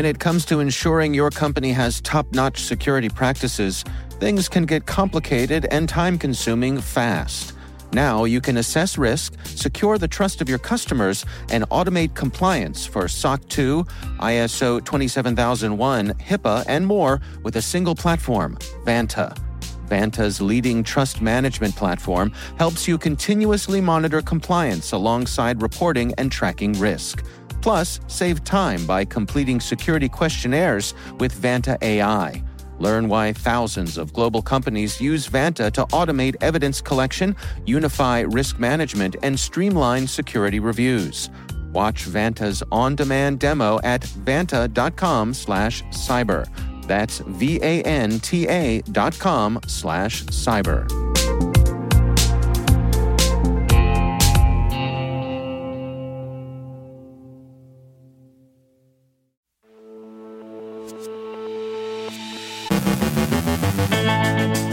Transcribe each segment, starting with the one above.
When it comes to ensuring your company has top-notch security practices, things can get complicated and time-consuming fast. Now you can assess risk, secure the trust of your customers, and automate compliance for SOC 2, ISO 27001, HIPAA, and more with a single platform, Vanta. Vanta's leading trust management platform helps you continuously monitor compliance alongside reporting and tracking risk. Plus, save time by completing security questionnaires with Vanta AI. Learn why thousands of global companies use Vanta to automate evidence collection, unify risk management, and streamline security reviews. Watch Vanta's on-demand demo at vanta.com slash cyber. That's V-A-N-T-A dot com slash cyber.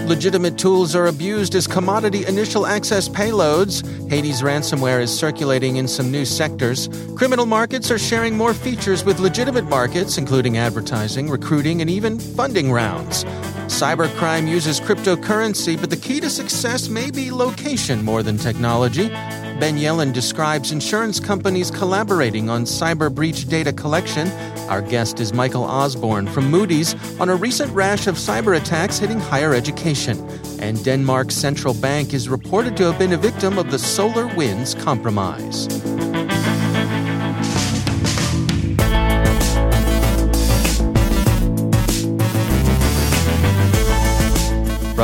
Legitimate tools are abused as commodity initial access payloads. Hades ransomware is circulating in some new sectors. Criminal markets are sharing more features with legitimate markets, including advertising, recruiting, and even funding rounds. Cybercrime uses cryptocurrency, but the key to success may be location more than technology. Ben Yelin describes insurance companies collaborating on cyber breach data collection. Our guest is Michael Osborn from Moody's on a recent rash of cyber attacks hitting higher education. And Denmark's central bank is reported to have been a victim of the SolarWinds compromise.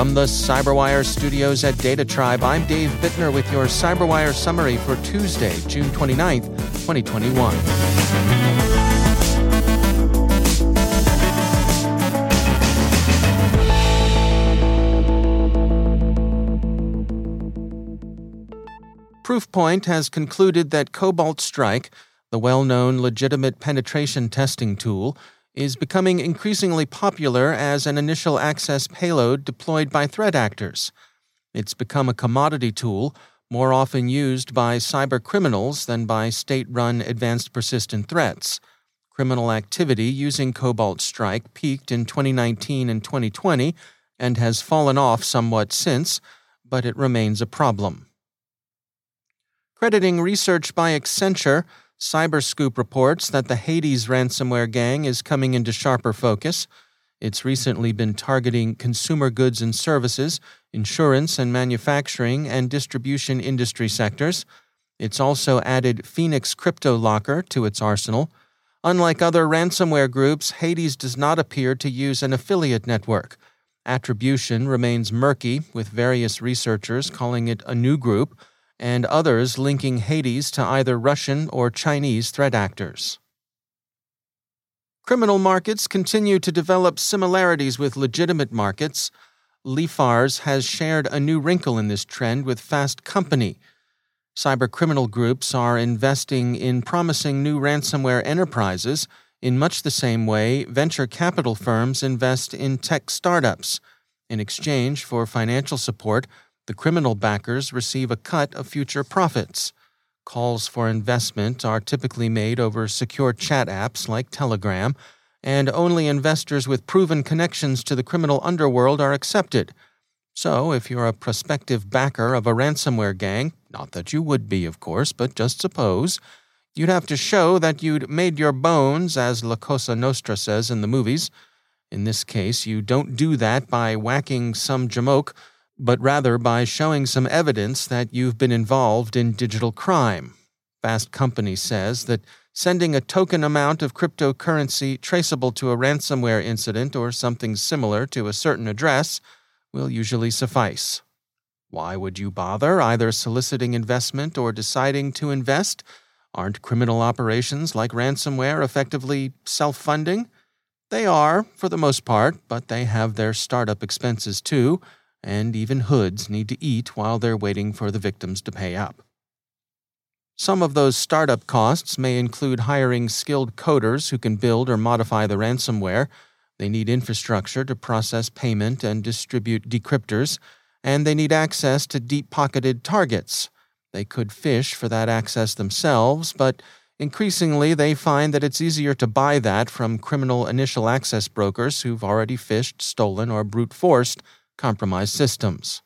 From the Cyberwire studios at DataTribe, I'm Dave Bittner with your Cyberwire summary for Tuesday, June 29th, 2021. Proofpoint has concluded that Cobalt Strike, the well known legitimate penetration testing tool, is becoming increasingly popular as an initial access payload deployed by threat actors. It's become a commodity tool, more often used by cyber criminals than by state run advanced persistent threats. Criminal activity using Cobalt Strike peaked in 2019 and 2020 and has fallen off somewhat since, but it remains a problem. Crediting research by Accenture, Cyberscoop reports that the Hades ransomware gang is coming into sharper focus. It's recently been targeting consumer goods and services, insurance and manufacturing, and distribution industry sectors. It's also added Phoenix Crypto Locker to its arsenal. Unlike other ransomware groups, Hades does not appear to use an affiliate network. Attribution remains murky, with various researchers calling it a new group and others linking Hades to either Russian or Chinese threat actors. Criminal markets continue to develop similarities with legitimate markets. LIFARS has shared a new wrinkle in this trend with Fast Company. Cybercriminal groups are investing in promising new ransomware enterprises in much the same way venture capital firms invest in tech startups. In exchange for financial support, the criminal backers receive a cut of future profits. Calls for investment are typically made over secure chat apps like Telegram, and only investors with proven connections to the criminal underworld are accepted. So, if you're a prospective backer of a ransomware gang, not that you would be, of course, but just suppose, you'd have to show that you'd made your bones, as La Cosa Nostra says in the movies. In this case, you don't do that by whacking some jamoke but rather by showing some evidence that you've been involved in digital crime. Fast Company says that sending a token amount of cryptocurrency traceable to a ransomware incident or something similar to a certain address will usually suffice. Why would you bother either soliciting investment or deciding to invest? Aren't criminal operations like ransomware effectively self funding? They are, for the most part, but they have their startup expenses too, and even hoods need to eat while they're waiting for the victims to pay up. Some of those startup costs may include hiring skilled coders who can build or modify the ransomware. They need infrastructure to process payment and distribute decryptors, and they need access to deep pocketed targets. They could fish for that access themselves, but increasingly they find that it's easier to buy that from criminal initial access brokers who've already fished, stolen, or brute forced compromised systems.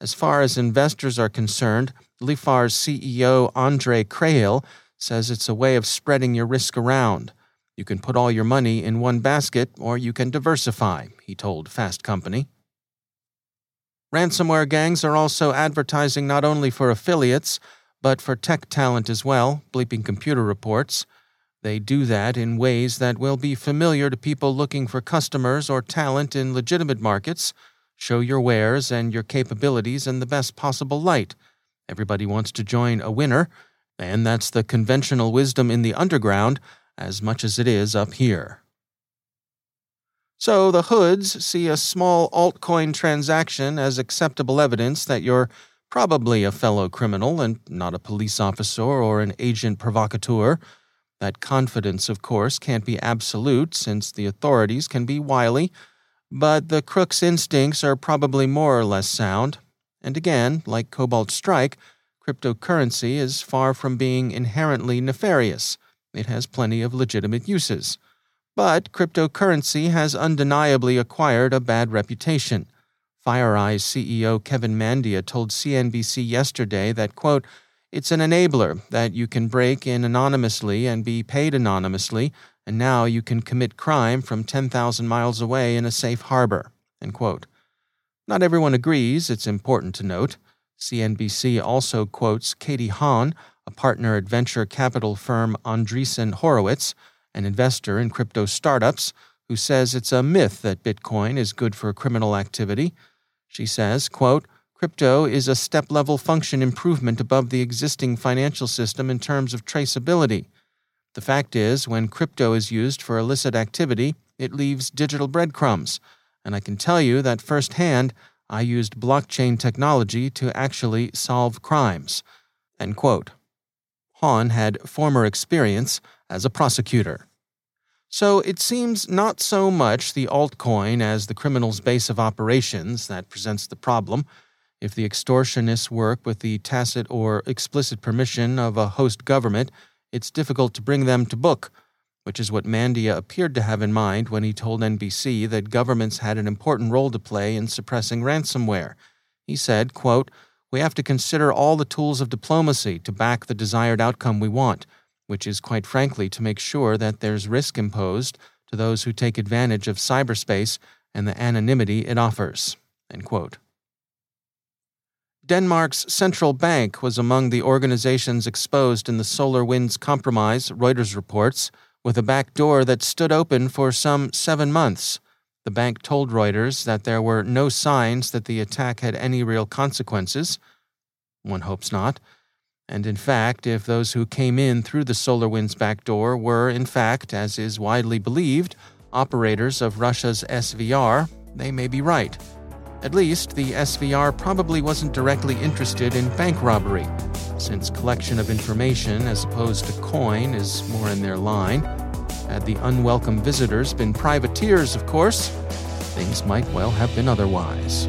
As far as investors are concerned, LIFARS CEO Ondrej Krehel says it's a way of spreading your risk around. You can put all your money in one basket or you can diversify, he told Fast Company. Ransomware gangs are also advertising not only for affiliates, but for tech talent as well, Bleeping Computer reports. They do that in ways that will be familiar to people looking for customers or talent in legitimate markets. Show your wares and your capabilities in the best possible light. Everybody wants to join a winner, and that's the conventional wisdom in the underground as much as it is up here. So the hoods see a small altcoin transaction as acceptable evidence that you're probably a fellow criminal and not a police officer or an agent provocateur. That confidence, of course, can't be absolute since the authorities can be wily, but the crook's instincts are probably more or less sound. And again, like Cobalt Strike, cryptocurrency is far from being inherently nefarious. It has plenty of legitimate uses. But cryptocurrency has undeniably acquired a bad reputation. FireEye CEO Kevin Mandia told CNBC yesterday that, quote, it's an enabler that you can break in anonymously and be paid anonymously, and now you can commit crime from 10,000 miles away in a safe harbor. Not everyone agrees, it's important to note. CNBC also quotes Katie Haun, a partner at venture capital firm Andreessen Horowitz, an investor in crypto startups, who says it's a myth that Bitcoin is good for criminal activity. She says, quote, Crypto is a step level function improvement above the existing financial system in terms of traceability. The fact is, when crypto is used for illicit activity, it leaves digital breadcrumbs. And I can tell you that firsthand, I used blockchain technology to actually solve crimes. End quote. Haun had former experience as a prosecutor. So it seems not so much the altcoin as the criminal's base of operations that presents the problem. If the extortionists work with the tacit or explicit permission of a host government, it's difficult to bring them to book, which is what Mandia appeared to have in mind when he told NBC that governments had an important role to play in suppressing ransomware. He said, quote, We have to consider all the tools of diplomacy to back the desired outcome we want which is quite frankly to make sure that there's risk imposed to those who take advantage of cyberspace and the anonymity it offers. Denmark's central bank was among the organizations exposed in the SolarWinds compromise, Reuters reports, with a back door that stood open for some seven months. The bank told Reuters that there were no signs that the attack had any real consequences. One hopes not. And in fact, if those who came in through the SolarWinds back door were, in fact, as is widely believed, operators of Russia's SVR, they may be right. At least, the SVR probably wasn't directly interested in bank robbery, since collection of information as opposed to coin is more in their line. Had the unwelcome visitors been privateers, of course, things might well have been otherwise.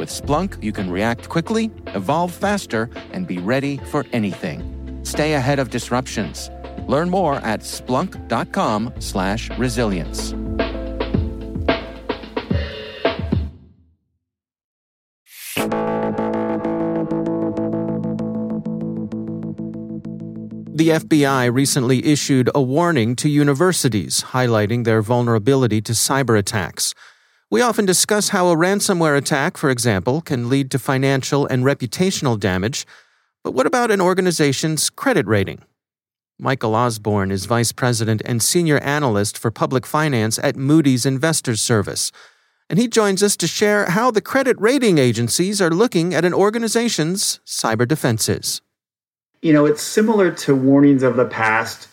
With Splunk, you can react quickly, evolve faster, and be ready for anything. Stay ahead of disruptions. Learn more at splunk.com/resilience. The FBI recently issued a warning to universities highlighting their vulnerability to cyber attacks. We often discuss how a ransomware attack, for example, can lead to financial and reputational damage. But what about an organization's credit rating? Michael Osborn is Vice President and Senior Analyst for Public Finance at Moody's Investors Service. And he joins us to share how the credit rating agencies are looking at an organization's cyber defenses you know, it's similar to warnings of the past,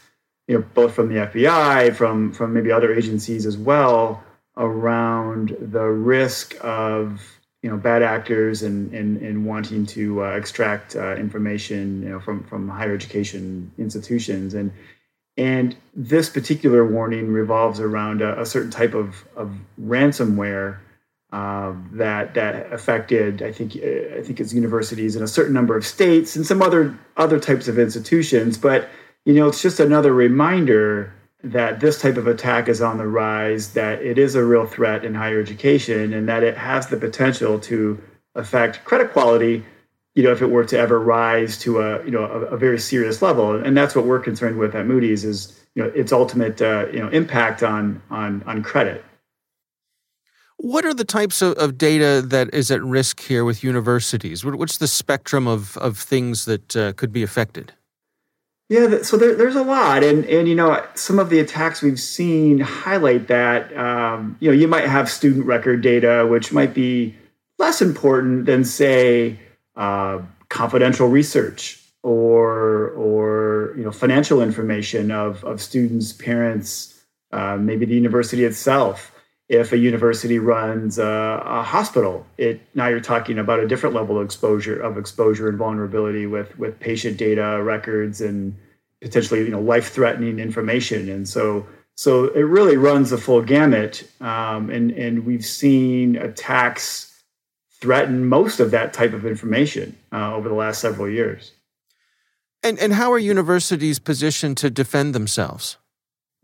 you know, both from the FBI, from from maybe other agencies as well, around the risk of you know bad actors and and, and wanting to uh, extract uh, information you know from from higher education institutions and and this particular warning revolves around a, a certain type of, of ransomware uh, that that affected I think I think it's universities in a certain number of states and some other other types of institutions. But you know, it's just another reminder that this type of attack is on the rise, that it is a real threat in higher education, and that it has the potential to affect credit quality. You know, if it were to ever rise to a you know a, a very serious level, and that's what we're concerned with at Moody's is you know its ultimate uh, you know impact on on on credit. What are the types of, of, data that is at risk here with universities? What's the spectrum of, of things that uh, could be affected? Yeah, so there, there's a lot, and and you know some of the attacks we've seen highlight that. Um, you know, you might have student record data, which might be less important than say uh, confidential research or or you know financial information of of students, parents, uh, maybe the university itself if a university runs a, a, hospital it now you're talking about a different level of exposure of exposure and vulnerability with with patient data records and potentially you know life threatening information. And so so it really runs the full gamut um, and and we've seen attacks threaten most of that type of information uh, over the last several years. And and how are universities positioned to defend themselves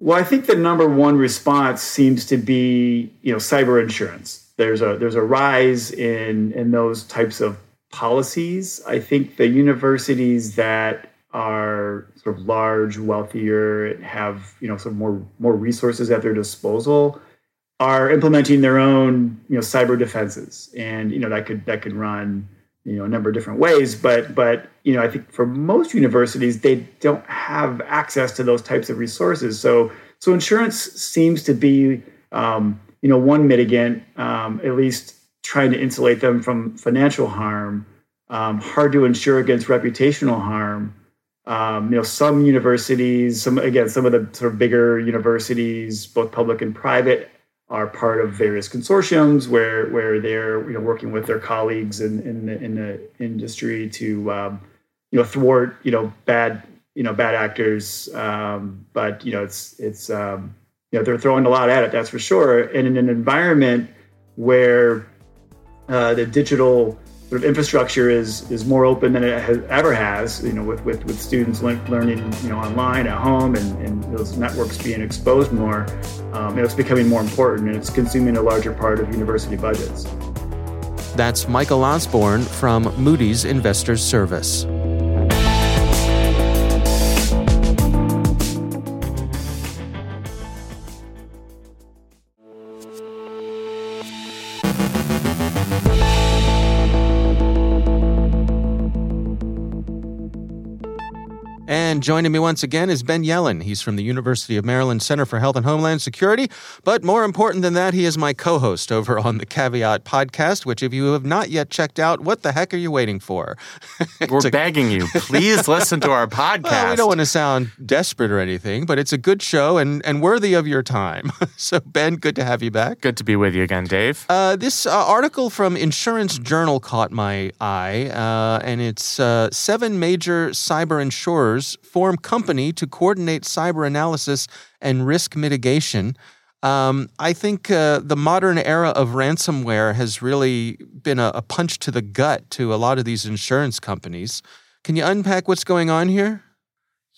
well, I think the number one response seems to be, you know, cyber insurance. There's a there's a rise in in those types of policies. I think the universities that are sort of large, wealthier, have you know sort of more more resources at their disposal, are implementing their own you know cyber defenses, and you know that could that could run you know a number of different ways but but you know i think for most universities they don't have access to those types of resources. So so insurance seems to be um, you know one mitigant um, at least trying to insulate them from financial harm um, hard to insure against reputational harm. Um, you know some universities some again some of the sort of bigger universities both public and private are part of various consortiums where where they're you know working with their colleagues in in the, in the industry to um, you know thwart you know bad you know bad actors. Um, but you know it's it's um, you know they're throwing a lot at it. That's for sure. And in an environment where uh, the digital sort of infrastructure is is more open than it has, ever has. You know, with with, with students learning you know online at home and, and those networks being exposed more, um, it's becoming more important and it's consuming a larger part of university budgets. That's Michael Osborn from Moody's Investors Service. And joining me once again is Ben Yelin. He's from the University of Maryland Center for Health and Homeland Security. But more important than that, he is my co host over on the Caveat podcast, which, if you have not yet checked out, what the heck are you waiting for? We're a, begging you, please listen to our podcast. Well, we don't want to sound desperate or anything, but it's a good show and, and worthy of your time. so, Ben, good to have you back. Good to be with you again, Dave. Uh, this uh, article from Insurance Journal caught my eye, uh, and it's uh, seven major cyber insurers form company to coordinate cyber analysis and risk mitigation. Um, I think uh, the modern era of ransomware has really been a, a punch to the gut to a lot of these insurance companies. Can you unpack what's going on here?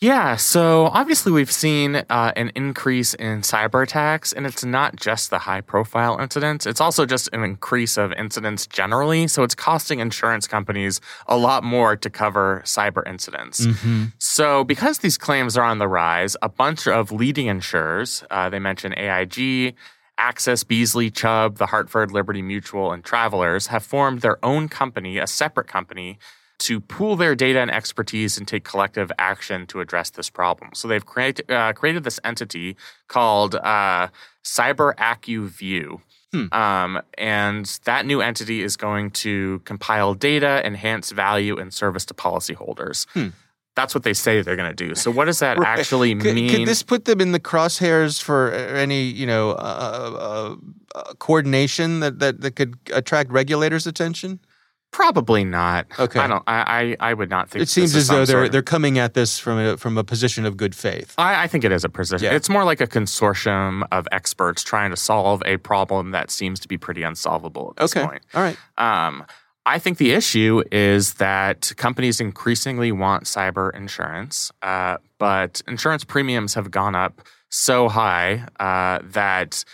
Yeah, so obviously we've seen uh, an increase in cyber attacks, and it's not just the high profile incidents, it's also just an increase of incidents generally. So it's costing insurance companies a lot more to cover cyber incidents. Mm-hmm. So, because these claims are on the rise, a bunch of leading insurers, uh, they mention AIG, Axis, Beazley, Chubb, the Hartford, Liberty Mutual, and Travelers have formed their own company, a separate company to pool their data and expertise and take collective action to address this problem. So they've create, uh, created this entity called uh, CyberAcuView. Hmm. Um, and that new entity is going to compile data, enhance value, and service to policyholders. Hmm. That's what they say they're going to do. So, what does that right. actually mean? Could, could, this put them in the crosshairs for any, you know, uh, uh, uh coordination that, that that could attract regulators' attention? Probably not. Okay. I don't. I. I, I would not think. It seems as though they're they're coming at this from a, from a position of good faith. I, I think it is a position. Yeah. It's more like a consortium of experts trying to solve a problem that seems to be pretty unsolvable at this okay. point. All right. Um, I think the issue is that companies increasingly want cyber insurance, uh, but insurance premiums have gone up so high uh, that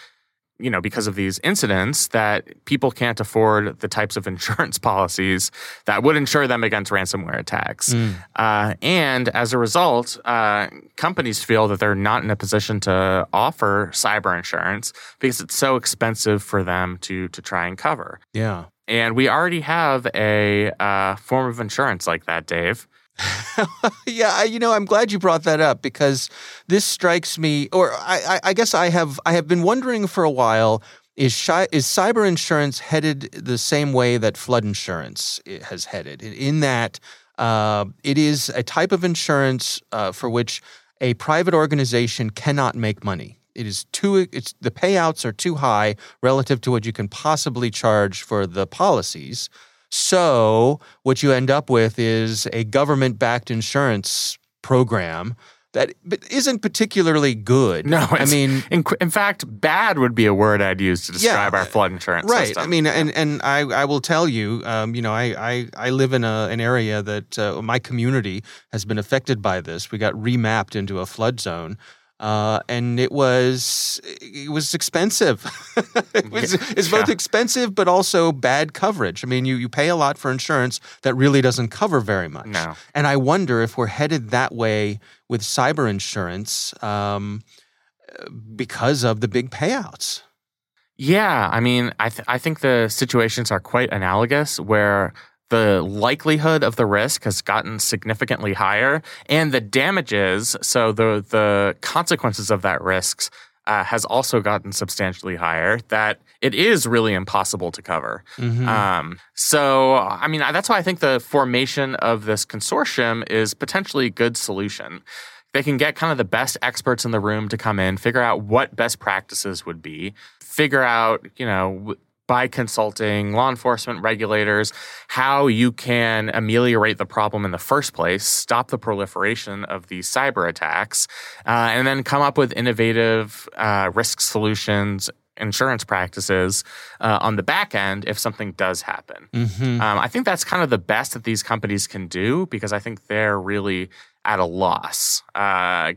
you know, because of these incidents, that people can't afford the types of insurance policies that would insure them against ransomware attacks. Mm. Uh, and as a result, uh, companies feel that they're not in a position to offer cyber insurance because it's so expensive for them to to try and cover. Yeah. And we already have a uh, form of insurance like that, Dave. yeah, you know, I'm glad you brought that up because this strikes me, or I, I guess I have I have been wondering for a while. Is, is cyber insurance headed the same way that flood insurance has headed? In that uh, it is a type of insurance uh, for which a private organization cannot make money. It is too. It's the payouts are too high relative to what you can possibly charge for the policies. So, what you end up with is a government backed insurance program that isn't particularly good. No, I mean, in, in, fact, bad would be a word I'd use to describe yeah, our flood insurance right. System. I mean, and and I, I will tell you, um, you know, I, I, I live in a, an area that uh, my community has been affected by this. We got remapped into a flood zone. Uh, and it was it was expensive. it was, it's both yeah. expensive but also bad coverage. I mean, you you pay a lot for insurance that really doesn't cover very much. No. And I wonder if we're headed that way with cyber insurance um, because of the big payouts. Yeah, I mean, I th- I think the situations are quite analogous where the likelihood of the risk has gotten significantly higher, and the damages, so the the consequences of that risks, uh, has also gotten substantially higher. That it is really impossible to cover. Mm-hmm. Um, so, I mean, that's why I think the formation of this consortium is potentially a good solution. they can get kind of the best experts in the room to come in, figure out what best practices would be, figure out, you know, by consulting law enforcement regulators how you can ameliorate the problem in the first place, stop the proliferation of these cyber attacks, uh, and then come up with innovative uh, risk solutions insurance practices uh, on the back end if something does happen. Mm-hmm. Um, I think that's kind of the best that these companies can do because I think they're really at a loss. Uh,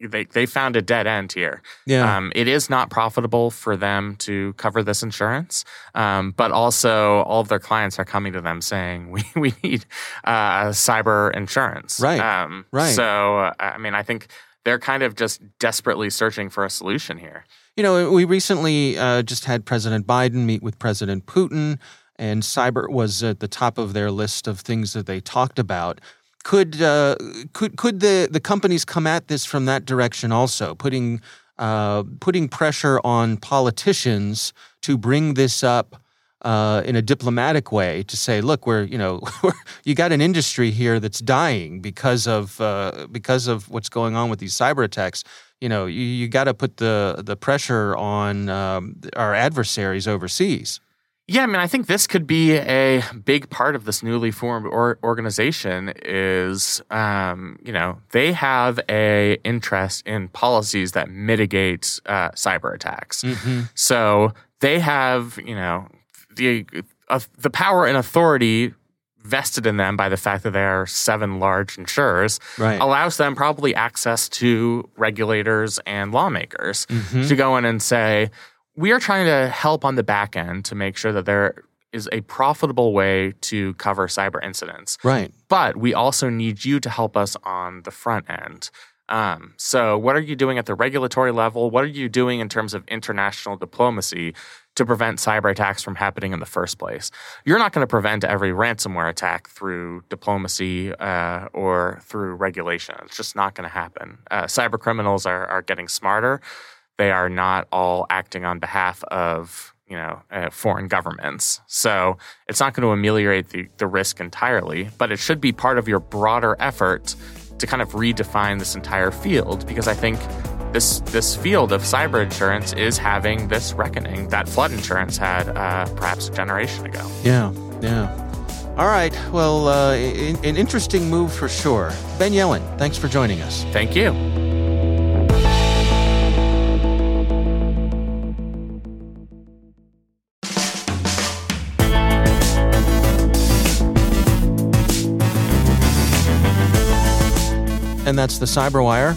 they they found a dead end here. Yeah. Um, it is not profitable for them to cover this insurance, um, but also all of their clients are coming to them saying we we need uh, cyber insurance. Right. Um, right. So I mean, I think they're kind of just desperately searching for a solution here. You know, we recently uh, just had President Biden meet with President Putin, and cyber was at the top of their list of things that they talked about. Could uh, could could the the companies come at this from that direction also, putting uh, putting pressure on politicians to bring this up uh, in a diplomatic way to say, look, we're you know you got an industry here that's dying because of uh, because of what's going on with these cyber attacks. You know, you, you got to put the the pressure on um, our adversaries overseas. Yeah, I mean, I think this could be a big part of this newly formed or organization. Is um, you know they have a interest in policies that mitigate uh, cyber attacks. Mm-hmm. So they have you know the uh, the power and authority vested in them by the fact that they are seven large insurers Right. allows them probably access to regulators and lawmakers Mhm. to go in and say we are trying to help on the back end to make sure that there is a profitable way to cover cyber incidents Right. but we also need you to help us on the front end. Um, so, what are you doing at the regulatory level? What are you doing in terms of international diplomacy to prevent cyber attacks from happening in the first place? You're not going to prevent every ransomware attack through diplomacy uh, or through regulation. It's just not going to happen. Uh, cyber criminals are, are getting smarter. They are not all acting on behalf of you know uh, foreign governments. So it's not going to ameliorate the, the risk entirely, but it should be part of your broader effort to kind of redefine this entire field because I think this this field of cyber insurance is having this reckoning that flood insurance had uh, perhaps a generation ago. Yeah. Yeah. All right. Well, uh, in, an interesting move for sure. Ben Yelin, thanks for joining us. Thank you. And that's the Cyberwire.